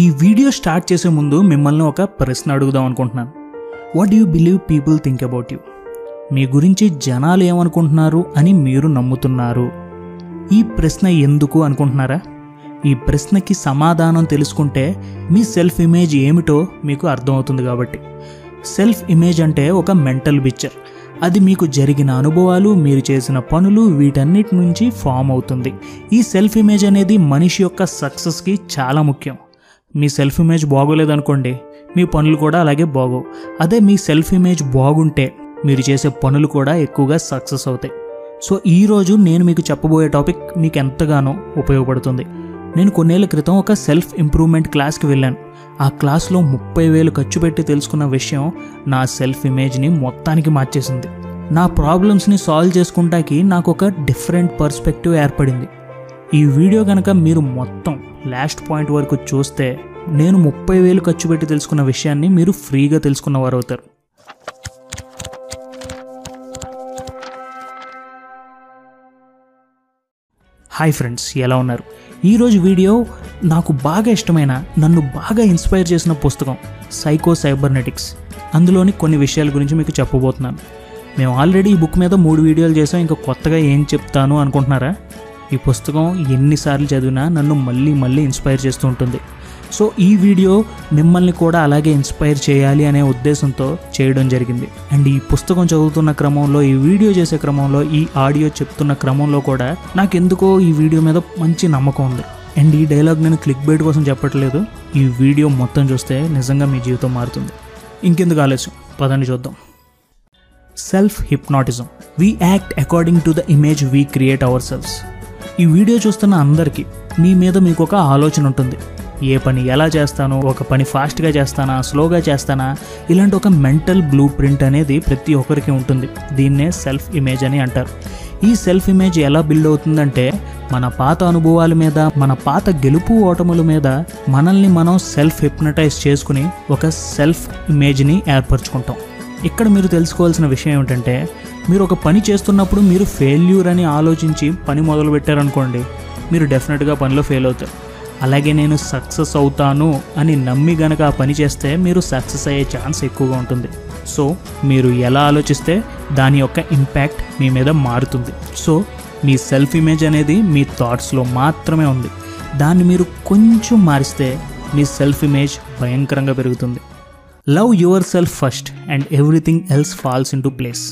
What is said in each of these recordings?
ఈ video start చేసే ముందు మిమ్మల్ని ఒక ప్రశ్న అడుగుదాం అనుకుంటున్నాను. What you believe people think about you మీ గురించి జనాలు ఏమనుకుంటున్నారు అని మీరు నమ్ముతున్నారు. ఈ ప్రశ్న ఎందుకు అనుకుంటున్నారా? ఈ ప్రశ్నకి సమాధానం తెలుసుకుంటే మీ సెల్ఫ్ ఇమేజ్ ఏమిటో మీకు అర్థమవుతుంది కాబట్టి. సెల్ఫ్ ఇమేజ్ అంటే ఒక మెంటల్ పిక్చర్ అది మీకు జరిగిన అనుభవాలు మీరు చేసిన పనులు వీటన్నిటి నుంచి ఫామ్ అవుతుంది. ఈ సెల్ఫ్ ఇమేజ్ అనేది మనిషి యొక్క సక్సెస్కి చాలా ముఖ్యం. మీ సెల్ఫ్ ఇమేజ్ బాగోలేదనుకోండి మీ పనులు కూడా అలాగే బాగోవు. అదే మీ సెల్ఫ్ ఇమేజ్ బాగుంటే మీరు చేసే పనులు కూడా ఎక్కువగా సక్సెస్ అవుతాయి. సో ఈరోజు నేను మీకు చెప్పబోయే టాపిక్ మీకు ఎంతగానో ఉపయోగపడుతుంది. నేను కొన్నేళ్ళ క్రితం ఒక సెల్ఫ్ ఇంప్రూవ్మెంట్ క్లాస్కి వెళ్ళాను. ఆ క్లాస్లో ముప్పై వేలు ఖర్చు పెట్టి తెలుసుకున్న విషయం నా సెల్ఫ్ ఇమేజ్ని మొత్తానికి మార్చేసింది. నా ప్రాబ్లమ్స్ని సాల్వ్ చేసుకుంటాకి నాకు ఒక డిఫరెంట్ పర్స్పెక్టివ్ ఏర్పడింది. ఈ వీడియో కనుక మీరు మొత్తం లాస్ట్ పాయింట్ వరకు చూస్తే నేను ముప్పై వేలు ఖర్చు పెట్టి తెలుసుకున్న విషయాన్ని మీరు ఫ్రీగా తెలుసుకున్నవారు అవుతారు. హాయ్ ఫ్రెండ్స్ ఎలా ఉన్నారు? ఈరోజు వీడియో నాకు బాగా ఇష్టమైన నన్ను బాగా ఇన్స్పైర్ చేసిన పుస్తకం సైకో సైబర్నెటిక్స్ అందులోని కొన్ని విషయాల గురించి మీకు చెప్పబోతున్నాను. మేము ఆల్రెడీ ఈ బుక్ మీద మూడు వీడియోలు చేసాం ఇంకా కొత్తగా ఏం చెప్తాను అనుకుంటున్నారా? ఈ పుస్తకం ఎన్నిసార్లు చదివినా నన్ను మళ్ళీ మళ్ళీ ఇన్స్పైర్ చేస్తూ ఉంటుంది. సో ఈ వీడియో మిమ్మల్ని కూడా అలాగే ఇన్స్పైర్ చేయాలి అనే ఉద్దేశంతో చేయడం జరిగింది. అండ్ ఈ పుస్తకం చదువుతున్న క్రమంలో ఈ వీడియో చేసే క్రమంలో ఈ ఆడియో చెప్తున్న క్రమంలో కూడా నాకు ఎందుకో ఈ వీడియో మీద మంచి నమ్మకం ఉంది. అండ్ ఈ డైలాగ్ నేను క్లిక్ బైట్ కోసం చెప్పట్లేదు. ఈ వీడియో మొత్తం చూస్తే నిజంగా మీ జీవితం మారుతుంది. ఇంకెందుకు ఆలస్యం? పదండి చూద్దాం. Self hypnotism we act according to the image we create our selves ఈ వీడియో చూస్తున్న అందరికీ మీ మీద మీకు ఒక ఆలోచన ఉంటుంది. ఏ పని ఎలా చేస్తాను ఒక పని ఫాస్ట్గా చేస్తానా స్లోగా చేస్తానా ఇలాంటి ఒక మెంటల్ బ్లూ ప్రింట్ అనేది ప్రతి ఒక్కరికి ఉంటుంది. దీన్నే సెల్ఫ్ ఇమేజ్ అని అంటారు. ఈ సెల్ఫ్ ఇమేజ్ ఎలా బిల్డ్ అవుతుందంటే మన పాత అనుభవాల మీద మన పాత గెలుపు ఓటముల మీద మనల్ని మనం సెల్ఫ్ హిప్నటైజ్ చేసుకుని ఒక సెల్ఫ్ ఇమేజ్ని ఏర్పరచుకుంటాం. ఇక్కడ మీరు తెలుసుకోవాల్సిన విషయం ఏమిటంటే మీరు ఒక పని చేస్తున్నప్పుడు మీరు ఫెయిల్యూర్ అని ఆలోచించి పని మొదలు పెట్టారనుకోండి మీరు డెఫినెట్గా పనిలో ఫెయిల్ అవుతారు. అలాగే నేను సక్సెస్ అవుతాను అని నమ్మి గనక ఆ పని చేస్తే మీరు సక్సెస్ అయ్యే ఛాన్స్ ఎక్కువగా ఉంటుంది. సో మీరు ఎలా ఆలోచిస్తే దాని యొక్క ఇంపాక్ట్ మీ మీద మారుతుంది. సో మీ సెల్ఫ్ ఇమేజ్ అనేది మీ థాట్స్లో మాత్రమే ఉంది. దాన్ని మీరు కొంచెం మారిస్తే మీ సెల్ఫ్ ఇమేజ్ భయంకరంగా పెరుగుతుంది. Love your self first and everything else falls into place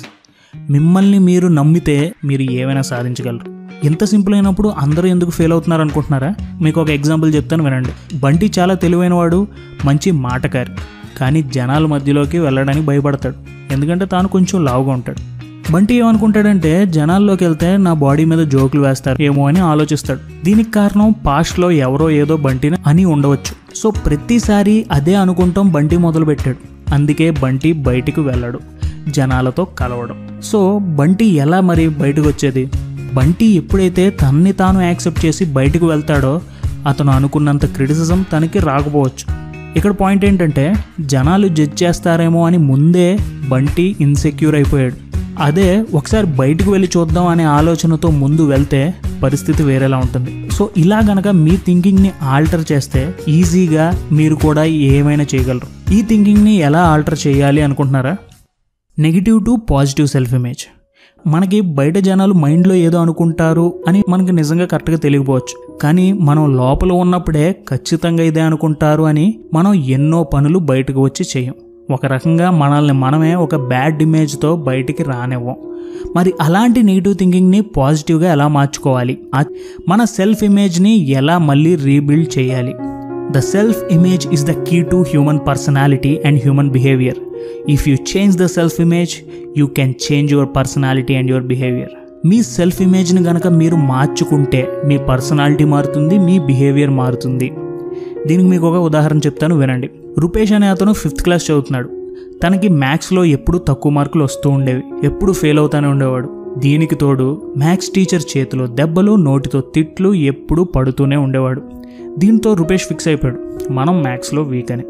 మిమ్మల్ని మీరు నమ్మితే మీరు ఏమైనా సాధించగలరు. ఎంత సింపుల్ అయినప్పుడు అందరూ ఎందుకు ఫెయిల్ అవుతున్నారు అనుకుంటున్నారా? మీకు ఒక ఎగ్జాంపుల్ చెప్తాను వినండి. బంటి చాలా తెలివైనవాడు మంచి మాటకారి. కానీ జనాల మధ్యలోకి వెళ్ళడానికి భయపడతాడు. ఎందుకంటే తాను కొంచెం లావుగా ఉంటాడు. బంటి ఏమనుకుంటాడంటే జనాల్లోకి వెళ్తే నా బాడీ మీద జోకులు వేస్తారు. ఏమో అని ఆలోచిస్తాడు. దీనికి కారణం పాస్ట్లో ఎవరో ఏదో బంటిని అని ఉండవచ్చు. సో ప్రతిసారి అదే అనుకుంటాం బంటి మొదలుపెట్టాడు. అందుకే బంటి బయటికి వెళ్ళడు. జనాలతో కలవడం. సో బంటి ఎలా మరి బయటకు వచ్చేది? బంటి ఎప్పుడైతే తన్ని తాను యాక్సెప్ట్ చేసి బయటకు వెళ్తాడో అతను అనుకున్నంత క్రిటిసిజం తనకి రాకపోవచ్చు. ఇక్కడ పాయింట్ ఏంటంటే జనాలు జడ్జ్ చేస్తారేమో అని ముందే బంటి ఇన్సెక్యూర్ అయిపోయాడు. అదే ఒకసారి బయటకు వెళ్ళి చూద్దాం అనే ఆలోచనతో ముందు వెళ్తే పరిస్థితి వేరేలా ఉంటుంది. సో ఇలా గనక మీ థింకింగ్ని ఆల్టర్ చేస్తే ఈజీగా మీరు కూడా ఏమైనా చేయగలరు. ఈ థింకింగ్ని ఎలా ఆల్టర్ చేయాలి అనుకుంటున్నారా? Negative to positive self image మనకి బయట జనాలు మైండ్లో ఏదో అనుకుంటారు అని మనకి నిజంగా కరెక్ట్గా తెలియకపోవచ్చు. కానీ మనం లోపల ఉన్నప్పుడే ఖచ్చితంగా ఇదే అనుకుంటారు అని మనం ఎన్నో పనులు బయటకు వచ్చి చేయం. ఒక రకంగా మనల్ని మనమే ఒక బ్యాడ్ ఇమేజ్తో బయటికి రానివ్వం. మరి అలాంటి నెగిటివ్ థింకింగ్ని పాజిటివ్గా ఎలా మార్చుకోవాలి? మన సెల్ఫ్ ఇమేజ్ని ఎలా మళ్ళీ రీబిల్డ్ చేయాలి? The self image is the key to human personality and human behaviour if you change the self image you can change your personality and your behaviour me self ఇమేజ్ని కనుక మీరు మార్చుకుంటే మీ పర్సనాలిటీ మారుతుంది మీ behaviour మారుతుంది. దీనికి మీకు ఒక ఉదాహరణ చెప్తాను వినండి. రూపేష్ అనే అతను ఫిఫ్త్ క్లాస్ చదువుతున్నాడు. తనకి మ్యాథ్స్లో ఎప్పుడు తక్కువ మార్కులు వస్తూ ఉండేవి. ఎప్పుడు ఫెయిల్ అవుతానే ఉండేవాడు. దీనికి తోడు మ్యాథ్స్ టీచర్ చేతిలో దెబ్బలు నోటితో తిట్లు ఎప్పుడూ పడుతూనే ఉండేవాడు. దీంతో రూపేష్ ఫిక్స్ అయిపోయాడు. మనం మ్యాథ్స్లో వీక్ అని.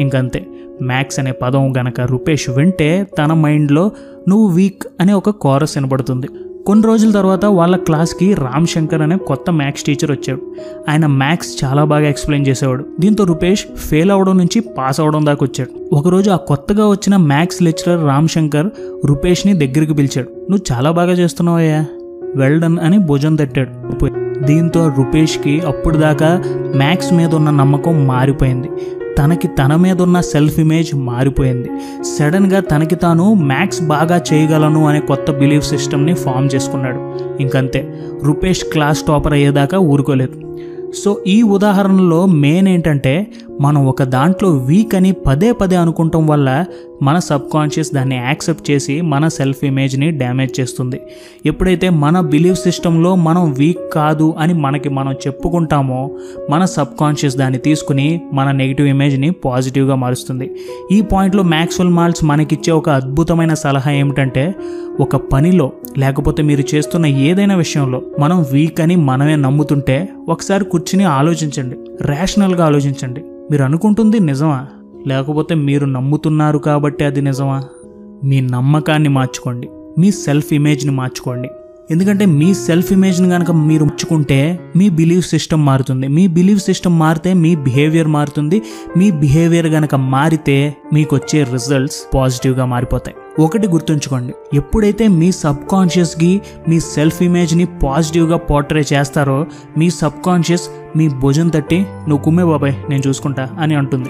ఇంకంతే మ్యాథ్స్ అనే పదం గనక రూపేష్ వింటే తన మైండ్లో నువ్వు వీక్ అనే ఒక కోరస్ వినబడుతుంది. కొన్ని రోజుల తర్వాత వాళ్ళ క్లాస్కి రామ్ శంకర్ అనే కొత్త మ్యాథ్స్ టీచర్ వచ్చాడు. ఆయన మ్యాథ్స్ చాలా బాగా ఎక్స్ప్లెయిన్ చేసేవాడు. దీంతో రూపేష్ ఫెయిల్ అవడం నుంచి పాస్ అవడం దాకా వచ్చాడు. ఒకరోజు ఆ కొత్తగా వచ్చిన మ్యాథ్స్ లెక్చరర్ రామ్ శంకర్ రూపేష్ని దగ్గరికి పిలిచాడు. నువ్వు చాలా బాగా చేస్తున్నావయ్యా. వెల్డన్ అని భుజం తట్టాడు. దీంతో రూపేష్కి అప్పుడు దాకా మ్యాథ్స్ మీద ఉన్న నమ్మకం మారిపోయింది. తనకి తన మీద ఉన్న సెల్ఫ్ ఇమేజ్ మారిపోయింది. సడన్గా తనకి తాను మ్యాక్స్ బాగా చేయగలను అనే కొత్త బిలీఫ్ సిస్టమ్ని ఫామ్ చేసుకున్నాడు. ఇంకంతే రూపేష్ క్లాస్ టాపర్ అయ్యేదాకా ఊరుకోలేదు. సో ఈ ఉదాహరణలో మెయిన్ ఏంటంటే మనం ఒక దాంట్లో వీక్ అని పదే పదే అనుకుంటాం వల్ల మన సబ్ కాన్షియస్ దాన్ని యాక్సెప్ట్ చేసి మన సెల్ఫ్ ఇమేజ్ని డ్యామేజ్ చేస్తుంది. ఎప్పుడైతే మన బిలీఫ్ సిస్టంలో మనం వీక్ కాదు అని మనకి మనం చెప్పుకుంటామో మన సబ్ కాన్షియస్ దాన్ని తీసుకుని మన నెగిటివ్ ఇమేజ్ని పాజిటివ్గా మారుస్తుంది. ఈ పాయింట్లో మ్యాక్స్వెల్ మాల్స్ మనకిచ్చే ఒక అద్భుతమైన సలహా ఏమిటంటే ఒక పనిలో లేకపోతే మీరు చేస్తున్న ఏదైనా విషయంలో మనం వీక్ అని మనమే నమ్ముతుంటే ఒకసారి కూర్చుని ఆలోచించండి. రేషనల్గా ఆలోచించండి. మీరు అనుకుంటుంది నిజమా? లేకపోతే మీరు నమ్ముతున్నారు కాబట్టి అది నిజమా? మీ నమ్మకాన్ని మార్చుకోండి. మీ సెల్ఫ్ ఇమేజ్ని మార్చుకోండి. ఎందుకంటే మీ సెల్ఫ్ ఇమేజ్ని కనుక మీరు ఉంచుకుంటే మీ బిలీవ్ సిస్టమ్ మారుతుంది. మీ బిలీవ్ సిస్టమ్ మారితే మీ బిహేవియర్ మారుతుంది. మీ బిహేవియర్ కనుక మారితే మీకు వచ్చే రిజల్ట్స్ పాజిటివ్గా మారిపోతాయి. ఒకటి గుర్తుంచుకోండి. ఎప్పుడైతే మీ సబ్ కాన్షియస్కి మీ సెల్ఫ్ ఇమేజ్ని పాజిటివ్గా పోర్ట్రే చేస్తారో మీ సబ్ కాన్షియస్ మీ భుజం తట్టి నువ్వు కుమ్మే బాబాయ్ నేను చూసుకుంటా అని అంటుంది.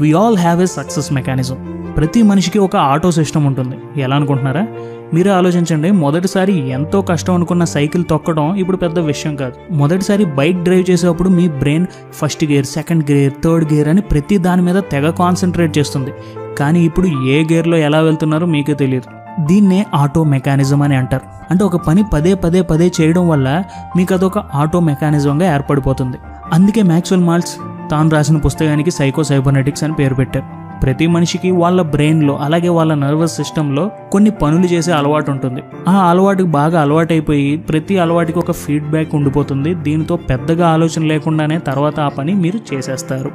We all have a success mechanism ప్రతి మనిషికి ఒక ఆటో సిస్టమ్ ఉంటుంది. ఎలా అనుకుంటున్నారా? మీరే ఆలోచించండి. మొదటిసారి ఎంతో కష్టం అనుకున్న సైకిల్ తొక్కడం ఇప్పుడు పెద్ద విషయం కాదు. మొదటిసారి బైక్ డ్రైవ్ చేసేటప్పుడు మీ brain first gear second gear third gear అని ప్రతి దాని మీద తెగ కాన్సన్ట్రేట్ చేస్తుంది. కానీ ఇప్పుడు ఏ గేర్లో ఎలా వెళ్తున్నారో మీకే తెలియదు. దీన్నే ఆటో మెకానిజం అని అంటారు. అంటే ఒక పని పదే పదే పదే చేయడం వల్ల మీకు అదొక ఆటో మెకానిజంగా ఏర్పడిపోతుంది. అందుకే మ్యాక్స్వెల్ మాల్స్ తాను రాసిన పుస్తకానికి సైకో సైబర్నెటిక్స్ అని పేరు పెట్టారు. ప్రతి మనిషికి వాళ్ళ బ్రెయిన్లో అలాగే వాళ్ళ నర్వస్ సిస్టంలో కొన్ని పనులు చేసే అలవాటు ఉంటుంది. ఆ అలవాటుకి బాగా అలవాటైపోయి ప్రతి అలవాటుకి ఒక ఫీడ్బ్యాక్ ఉండిపోతుంది. దీనితో పెద్దగా ఆలోచన లేకుండానే తర్వాత ఆ పని మీరు చేసేస్తారు.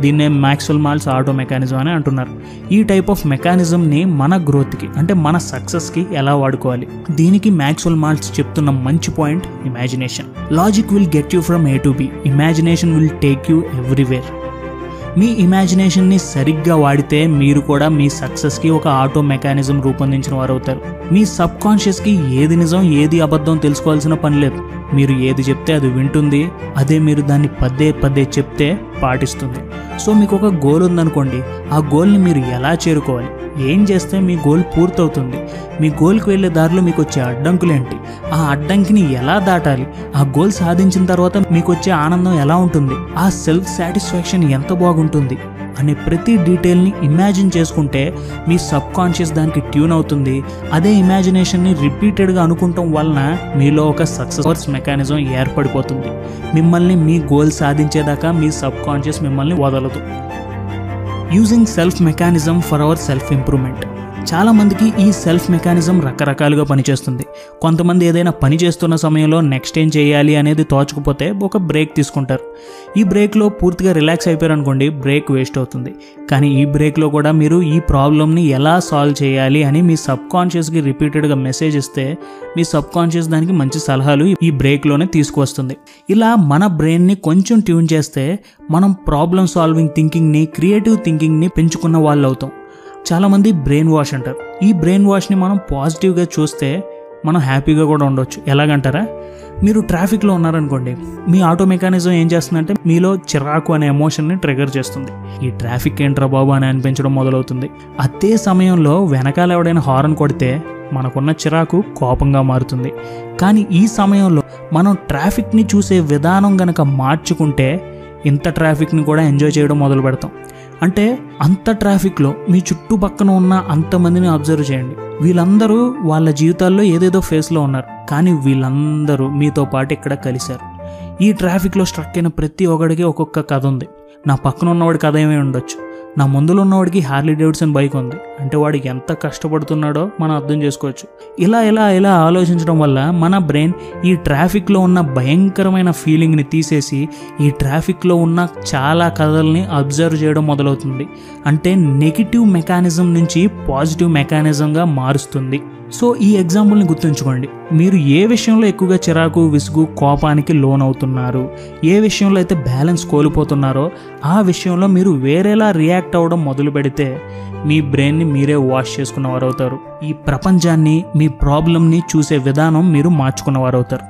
దీన్నే మ్యాక్స్వెల్ మాల్స్ ఆటో మెకానిజం అని అంటున్నారు. ఈ టైప్ ఆఫ్ మెకానిజంని మన గ్రోత్కి అంటే మన సక్సెస్కి ఎలా వాడుకోవాలి? దీనికి మ్యాక్స్వెల్ మాల్స్ చెప్తున్న మంచి point imagination. Logic will get you from A to B. Imagination will take you everywhere. మీ ఇమాజినేషన్ని సరిగ్గా వాడితే మీరు కూడా మీ సక్సెస్కి ఒక ఆటో మెకానిజం రూపొందించిన వారు అవుతారు మీ సబ్ కాన్షియస్కి ఏది నిజం ఏది అబద్ధం తెలుసుకోవాల్సిన పని లేదు. మీరు ఏది చెప్తే అది వింటుంది అదే మీరు దాన్ని పదే పదే చెప్తే పాటిస్తుంది. సో మీకు ఒక గోల్ ఉందనుకోండి ఆ గోల్ని మీరు ఎలా చేరుకోవాలి? ఏం చేస్తే మీ గోల్ పూర్తవుతుంది? మీ గోల్కి వెళ్ళే దారిలో మీకు వచ్చే అడ్డంకులేంటి? ఆ అడ్డంకిని ఎలా దాటాలి? ఆ గోల్ సాధించిన తర్వాత మీకు వచ్చే ఆనందం ఎలా ఉంటుంది? ఆ సెల్ఫ్ సాటిస్ఫాక్షన్ ఎంత బాగుంటుంది? అనే ప్రతి డీటెయిల్ని ఇమాజిన్ చేసుకుంటే మీ సబ్ కాన్షియస్ దానికి ట్యూన్ అవుతుంది. అదే ఇమాజినేషన్ని రిపీటెడ్గా అనుకుంటాం వలన మీలో ఒక సక్సెస్ మెకానిజం ఏర్పడిపోతుంది. మిమ్మల్ని మీ గోల్ సాధించేదాకా మీ సబ్ కాన్షియస్ మిమ్మల్ని వదలదు. Using self mechanism for our self improvement చాలామందికి ఈ సెల్ఫ్ మెకానిజం రకరకాలుగా పనిచేస్తుంది. కొంతమంది ఏదైనా పని చేస్తున్న సమయంలో నెక్స్ట్ ఏం చేయాలి అనేది తోచకపోతే ఒక బ్రేక్ తీసుకుంటారు. ఈ బ్రేక్లో పూర్తిగా రిలాక్స్ అయిపోయారు అనుకోండి బ్రేక్ వేస్ట్ అవుతుంది. కానీ ఈ బ్రేక్లో కూడా మీరు ఈ ప్రాబ్లమ్ని ఎలా సాల్వ్ చేయాలి అని మీ సబ్ కాన్షియస్కి రిపీటెడ్గా మెసేజ్ ఇస్తే మీ సబ్ కాన్షియస్ దానికి మంచి సలహాలు ఈ బ్రేక్లోనే తీసుకువస్తుంది. ఇలా మన బ్రెయిన్ని కొంచెం ట్యూన్ చేస్తే మనం ప్రాబ్లమ్ సాల్వింగ్ థింకింగ్ని క్రియేటివ్ థింకింగ్ని పెంచుకున్న వాళ్ళు అవుతాం చాలామంది బ్రెయిన్ వాష్ అంటారు. ఈ బ్రెయిన్ వాష్ని మనం పాజిటివ్గా చూస్తే మనం హ్యాపీగా కూడా ఉండొచ్చు. ఎలాగంటారా? మీరు ట్రాఫిక్లో ఉన్నారనుకోండి మీ ఆటో మెకానిజం ఏం చేస్తుందంటే మీలో చిరాకు అనే ఎమోషన్ని ట్రిగర్ చేస్తుంది. ఈ ట్రాఫిక్ ఏంట్రా బాబు అని అనిపించడం మొదలవుతుంది. అదే సమయంలో వెనకాల ఎవడైనా హారన్ కొడితే మనకున్న చిరాకు కోపంగా మారుతుంది. కానీ ఈ సమయంలో మనం ట్రాఫిక్ని చూసే విధానం గనక మార్చుకుంటే ఇంత ట్రాఫిక్ని కూడా ఎంజాయ్ చేయడం మొదలు పెడతాం అంటే అంత ట్రాఫిక్లో మీ చుట్టుపక్కన ఉన్న అంతమందిని అబ్జర్వ్ చేయండి. వీళ్ళందరూ వాళ్ళ జీవితాల్లో ఏదేదో ఫేస్లో ఉన్నారు. కానీ వీళ్ళందరూ మీతో పాటు ఇక్కడ కలిశారు. ఈ ట్రాఫిక్లో స్ట్రక్ అయిన ప్రతి ఒక్కడికి ఒక్కొక్క కథ ఉంది. నా పక్కన ఉన్నవాడి కథ ఏమై ఉండొచ్చు? నా ముందులో ఉన్నవాడికి హార్లీ డేవిడ్సన్ బైక్ ఉంది. అంటే వాడు ఎంత కష్టపడుతున్నాడో మనం అర్థం చేసుకోవచ్చు. ఇలా ఇలా ఇలా ఆలోచించడం వల్ల మన బ్రెయిన్ ఈ ట్రాఫిక్లో ఉన్న భయంకరమైన ఫీలింగ్ని తీసేసి ఈ ట్రాఫిక్లో ఉన్న చాలా కథల్ని అబ్జర్వ్ చేయడం మొదలవుతుంది. అంటే నెగిటివ్ మెకానిజం నుంచి పాజిటివ్ మెకానిజంగా మారుస్తుంది. సో ఈ ఎగ్జాంపుల్ని గుర్తుంచుకోండి. మీరు ఏ విషయంలో ఎక్కువగా చిరాకు విసుగు కోపానికి లోన్ అవుతున్నారు ఏ విషయంలో అయితే బ్యాలెన్స్ కోల్పోతున్నారో ఆ విషయంలో మీరు వేరేలా రియాక్ట్ అవ్వడం మొదలు పెడితే మీ బ్రెయిన్ని మీరే వాష్ చేసుకున్నవారు అవుతారు ఈ ప్రపంచాన్ని మీ ప్రాబ్లమ్ని చూసే విధానం మీరు మార్చుకున్నవారు అవుతారు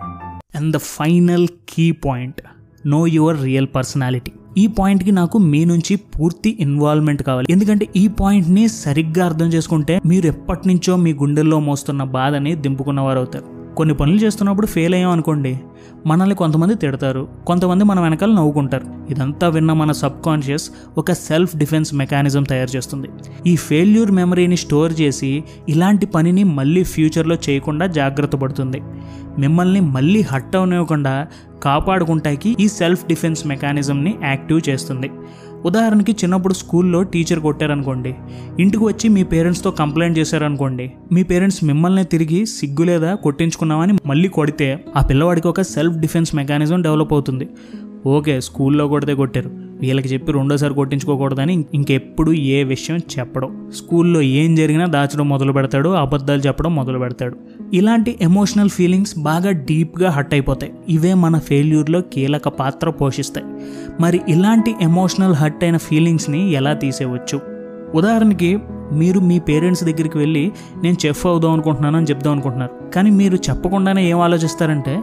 and the final key point know your real personality ఈ పాయింట్కి నాకు మీ నుంచి పూర్తి ఇన్వాల్వ్మెంట్ కావాలి. ఎందుకంటే ఈ పాయింట్ని సరిగ్గా అర్థం చేసుకుంటే మీరు ఎప్పటి నుంచో మీ గుండెల్లో మోస్తున్న బాధని దింపుకున్నవారు అవుతారు కొన్ని పనులు చేస్తున్నప్పుడు ఫెయిల్ అయ్యాం అనుకోండి మనల్ని కొంతమంది తిడతారు. కొంతమంది మన వెనకాల నవ్వుకుంటారు. ఇదంతా విన్న మన సబ్ కాన్షియస్ ఒక సెల్ఫ్ డిఫెన్స్ మెకానిజం తయారు చేస్తుంది. ఈ ఫెయిల్యూర్ మెమరీని స్టోర్ చేసి ఇలాంటి పనిని మళ్ళీ ఫ్యూచర్లో చేయకుండా జాగ్రత్త పడుతుంది. మిమ్మల్ని మళ్ళీ హట్ అవనివ్వకుండా కాపాడుకుంటాకి ఈ సెల్ఫ్ డిఫెన్స్ మెకానిజంని యాక్టివ్ చేస్తుంది. ఉదాహరణకి చిన్నప్పుడు స్కూల్లో టీచర్ కొట్టారనుకోండి ఇంటికి వచ్చి మీ పేరెంట్స్తో కంప్లైంట్ చేశారనుకోండి మీ పేరెంట్స్ మిమ్మల్ని తిరిగి సిగ్గు లేదా కొట్టించుకున్నామని మళ్ళీ కొడితే ఆ పిల్లవాడికి ఒక సెల్ఫ్ డిఫెన్స్ మెకానిజం డెవలప్ అవుతుంది. ఓకే స్కూల్లో కొడితే కొట్టారు. వీళ్ళకి చెప్పి రెండోసారి కొట్టించుకోకూడదని ఇంకెప్పుడు ఏ విషయం చెప్పడం. స్కూల్లో ఏం జరిగినా దాచడం మొదలు పెడతాడు అబద్ధాలు చెప్పడం మొదలు పెడతాడు ఇలాంటి ఎమోషనల్ ఫీలింగ్స్ బాగా డీప్గా హట్ అయిపోతాయి. ఇవే మన ఫెయిల్యూర్లో కీలక పాత్ర పోషిస్తాయి. మరి ఇలాంటి ఎమోషనల్ హట్ అయిన ఫీలింగ్స్ని ఎలా తీసేయవచ్చు? ఉదాహరణకి మీరు మీ పేరెంట్స్ దగ్గరికి వెళ్ళి నేను చెఫ్ అవుదాం అనుకుంటున్నాను అని చెప్దాం అనుకుంటున్నారు. కానీ మీరు చెప్పకుండానే ఏం ఆలోచిస్తారంటే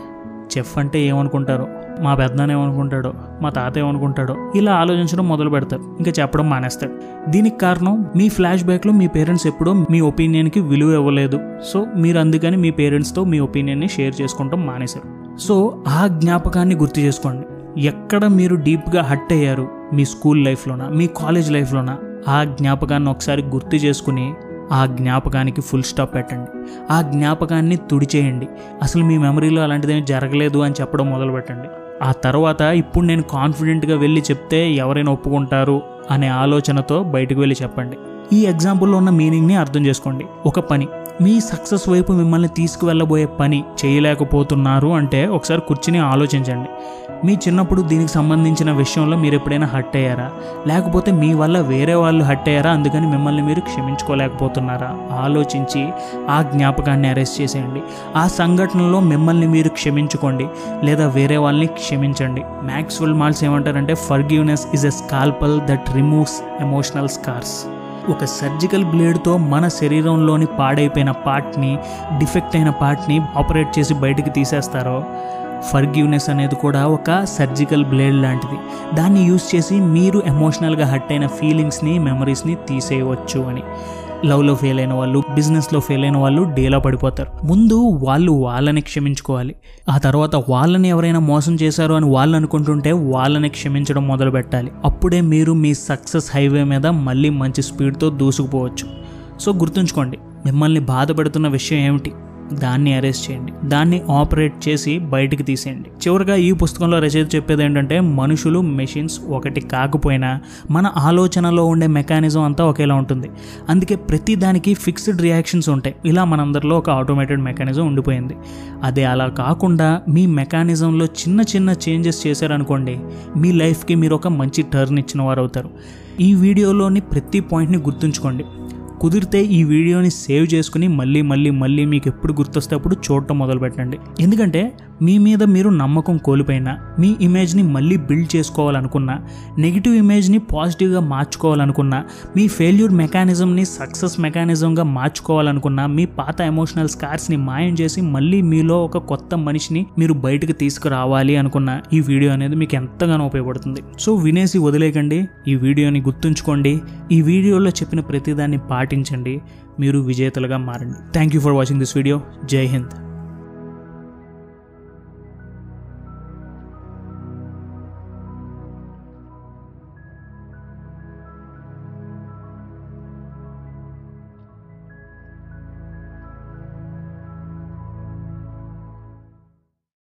చెఫ్ అంటే ఏమనుకుంటారో? మా పెద్దనాన్న ఏమనుకుంటాడో మా తాత ఏమనుకుంటాడో ఇలా ఆలోచించడం మొదలు పెడతారు. ఇంకా చెప్పడం మానేస్తాడు దీనికి కారణం మీ ఫ్లాష్ బ్యాక్లో మీ పేరెంట్స్ ఎప్పుడూ మీ ఒపీనియన్కి విలువ ఇవ్వలేదు. సో మీరు అందుకని మీ పేరెంట్స్తో మీ ఒపీనియన్ని షేర్ చేసుకోవటం మానేశారు. సో ఆ జ్ఞాపకాన్ని గుర్తు చేసుకోండి. ఎక్కడ మీరు డీప్గా హట్ అయ్యారు మీ స్కూల్ లైఫ్లోనా మీ కాలేజ్ లైఫ్లోనా ఆ జ్ఞాపకాన్ని ఒకసారి గుర్తు చేసుకుని ఆ జ్ఞాపకానికి ఫుల్ స్టాప్ పెట్టండి. ఆ జ్ఞాపకాన్ని తుడిచేయండి. అసలు మీ మెమరీలో అలాంటిదేమీ జరగలేదు అని చెప్పడం మొదలు పెట్టండి ఆ తర్వాత ఇప్పుడు నేను కాన్ఫిడెంట్గా వెళ్ళి చెప్తే ఎవరైనా ఒప్పుకుంటారు అనే ఆలోచనతో బయటకు వెళ్ళి చెప్పండి. ఈ ఎగ్జాంపుల్లో ఉన్న మీనింగ్ని అర్థం చేసుకోండి. ఒక పని. మీ సక్సెస్ వైపు మిమ్మల్ని తీసుకువెళ్ళబోయే పని చేయలేకపోతున్నారు అంటే ఒకసారి కూర్చుని ఆలోచించండి. మీ చిన్నప్పుడు దీనికి సంబంధించిన విషయంలో మీరు ఎప్పుడైనా హట్ అయ్యారా? లేకపోతే మీ వల్ల వేరే వాళ్ళు హట్ అయ్యారా? అందుకని మిమ్మల్ని మీరు క్షమించుకోలేకపోతున్నారా? ఆలోచించి ఆ జ్ఞాపకాన్ని అరెస్ట్ చేసేయండి. ఆ సంఘటనలో మిమ్మల్ని మీరు క్షమించుకోండి. లేదా వేరే వాళ్ళని క్షమించండి. మ్యాక్స్వెల్ మాల్స్ ఏమంటారంటే forgiveness is a scalpel that removes emotional scars ఒక సర్జికల్ బ్లేడ్తో మన శరీరంలోని పాడైపోయిన పార్ట్ని డిఫెక్ట్ అయిన పార్ట్ని ఆపరేట్ చేసి బయటికి తీసేస్తారో ఫర్గివ్నెస్ అనేది కూడా ఒక సర్జికల్ బ్లేడ్ లాంటిది. దాన్ని యూస్ చేసి మీరు ఎమోషనల్గా హర్ట్ అయిన ఫీలింగ్స్ని మెమరీస్ని తీసేయవచ్చు అని. లవ్లో ఫెయిల్ అయిన వాళ్ళు బిజినెస్లో ఫెయిల్ అయిన వాళ్ళు డేలా పడిపోతారు. ముందు వాళ్ళు వాళ్ళని క్షమించుకోవాలి. ఆ తర్వాత వాళ్ళని ఎవరైనా మోసం చేశారు అని వాళ్ళు అనుకుంటుంటే వాళ్ళని క్షమించడం మొదలు పెట్టాలి. అప్పుడే మీరు మీ సక్సెస్ హైవే మీద మళ్ళీ మంచి స్పీడ్తో దూసుకుపోవచ్చు. సో గుర్తుంచుకోండి మిమ్మల్ని బాధ పెడుతున్న విషయం ఏమిటి? దాన్ని అరెస్ట్ చేయండి. దాన్ని ఆపరేట్ చేసి బయటికి తీసేయండి. చివరిగా ఈ పుస్తకంలో రచయిత చెప్పేది ఏంటంటే మనుషులు మెషిన్స్ ఒకటి కాకపోయినా మన ఆలోచనలో ఉండే మెకానిజం అంతా ఒకేలా ఉంటుంది. అందుకే ప్రతి దానికి ఫిక్స్డ్ రియాక్షన్స్ ఉంటాయి. ఇలా మనందరిలో ఒక ఆటోమేటెడ్ మెకానిజం ఉండిపోయింది. అదే అలా కాకుండా మీ మెకానిజంలో చిన్న చిన్న చేంజెస్ చేశారనుకోండి మీ లైఫ్కి మీరు ఒక మంచి టర్న్ ఇచ్చిన వారు అవుతారు ఈ వీడియోలోని ప్రతి పాయింట్ని గుర్తుంచుకోండి. కుదిరితే ఈ వీడియోని సేవ్ చేసుకుని మళ్ళీ మళ్ళీ మళ్ళీ మీకు ఎప్పుడు గుర్తొస్తే అప్పుడు చూడటం మొదలు పెట్టండి ఎందుకంటే మీ మీద మీరు నమ్మకం కోల్పోయినా మీ ఇమేజ్ని మళ్ళీ బిల్డ్ చేసుకోవాలనుకున్నా నెగిటివ్ ఇమేజ్ని పాజిటివ్గా మార్చుకోవాలనుకున్నా మీ ఫెయిల్యూర్ మెకానిజంని సక్సెస్ మెకానిజంగా మార్చుకోవాలనుకున్నా మీ పాత ఎమోషనల్ స్కార్స్ని మాయం చేసి మళ్ళీ మీలో ఒక కొత్త మనిషిని మీరు బయటకు తీసుకురావాలి అనుకున్న ఈ వీడియో అనేది మీకు ఎంతగానో ఉపయోగపడుతుంది. సో వినేసి వదిలేకండి ఈ వీడియోని గుర్తుంచుకోండి. ఈ వీడియోలో చెప్పిన ప్రతిదాన్ని పాటించండి. మీరు విజేతలుగా మారండి. Thank you for watching this video Jai Hind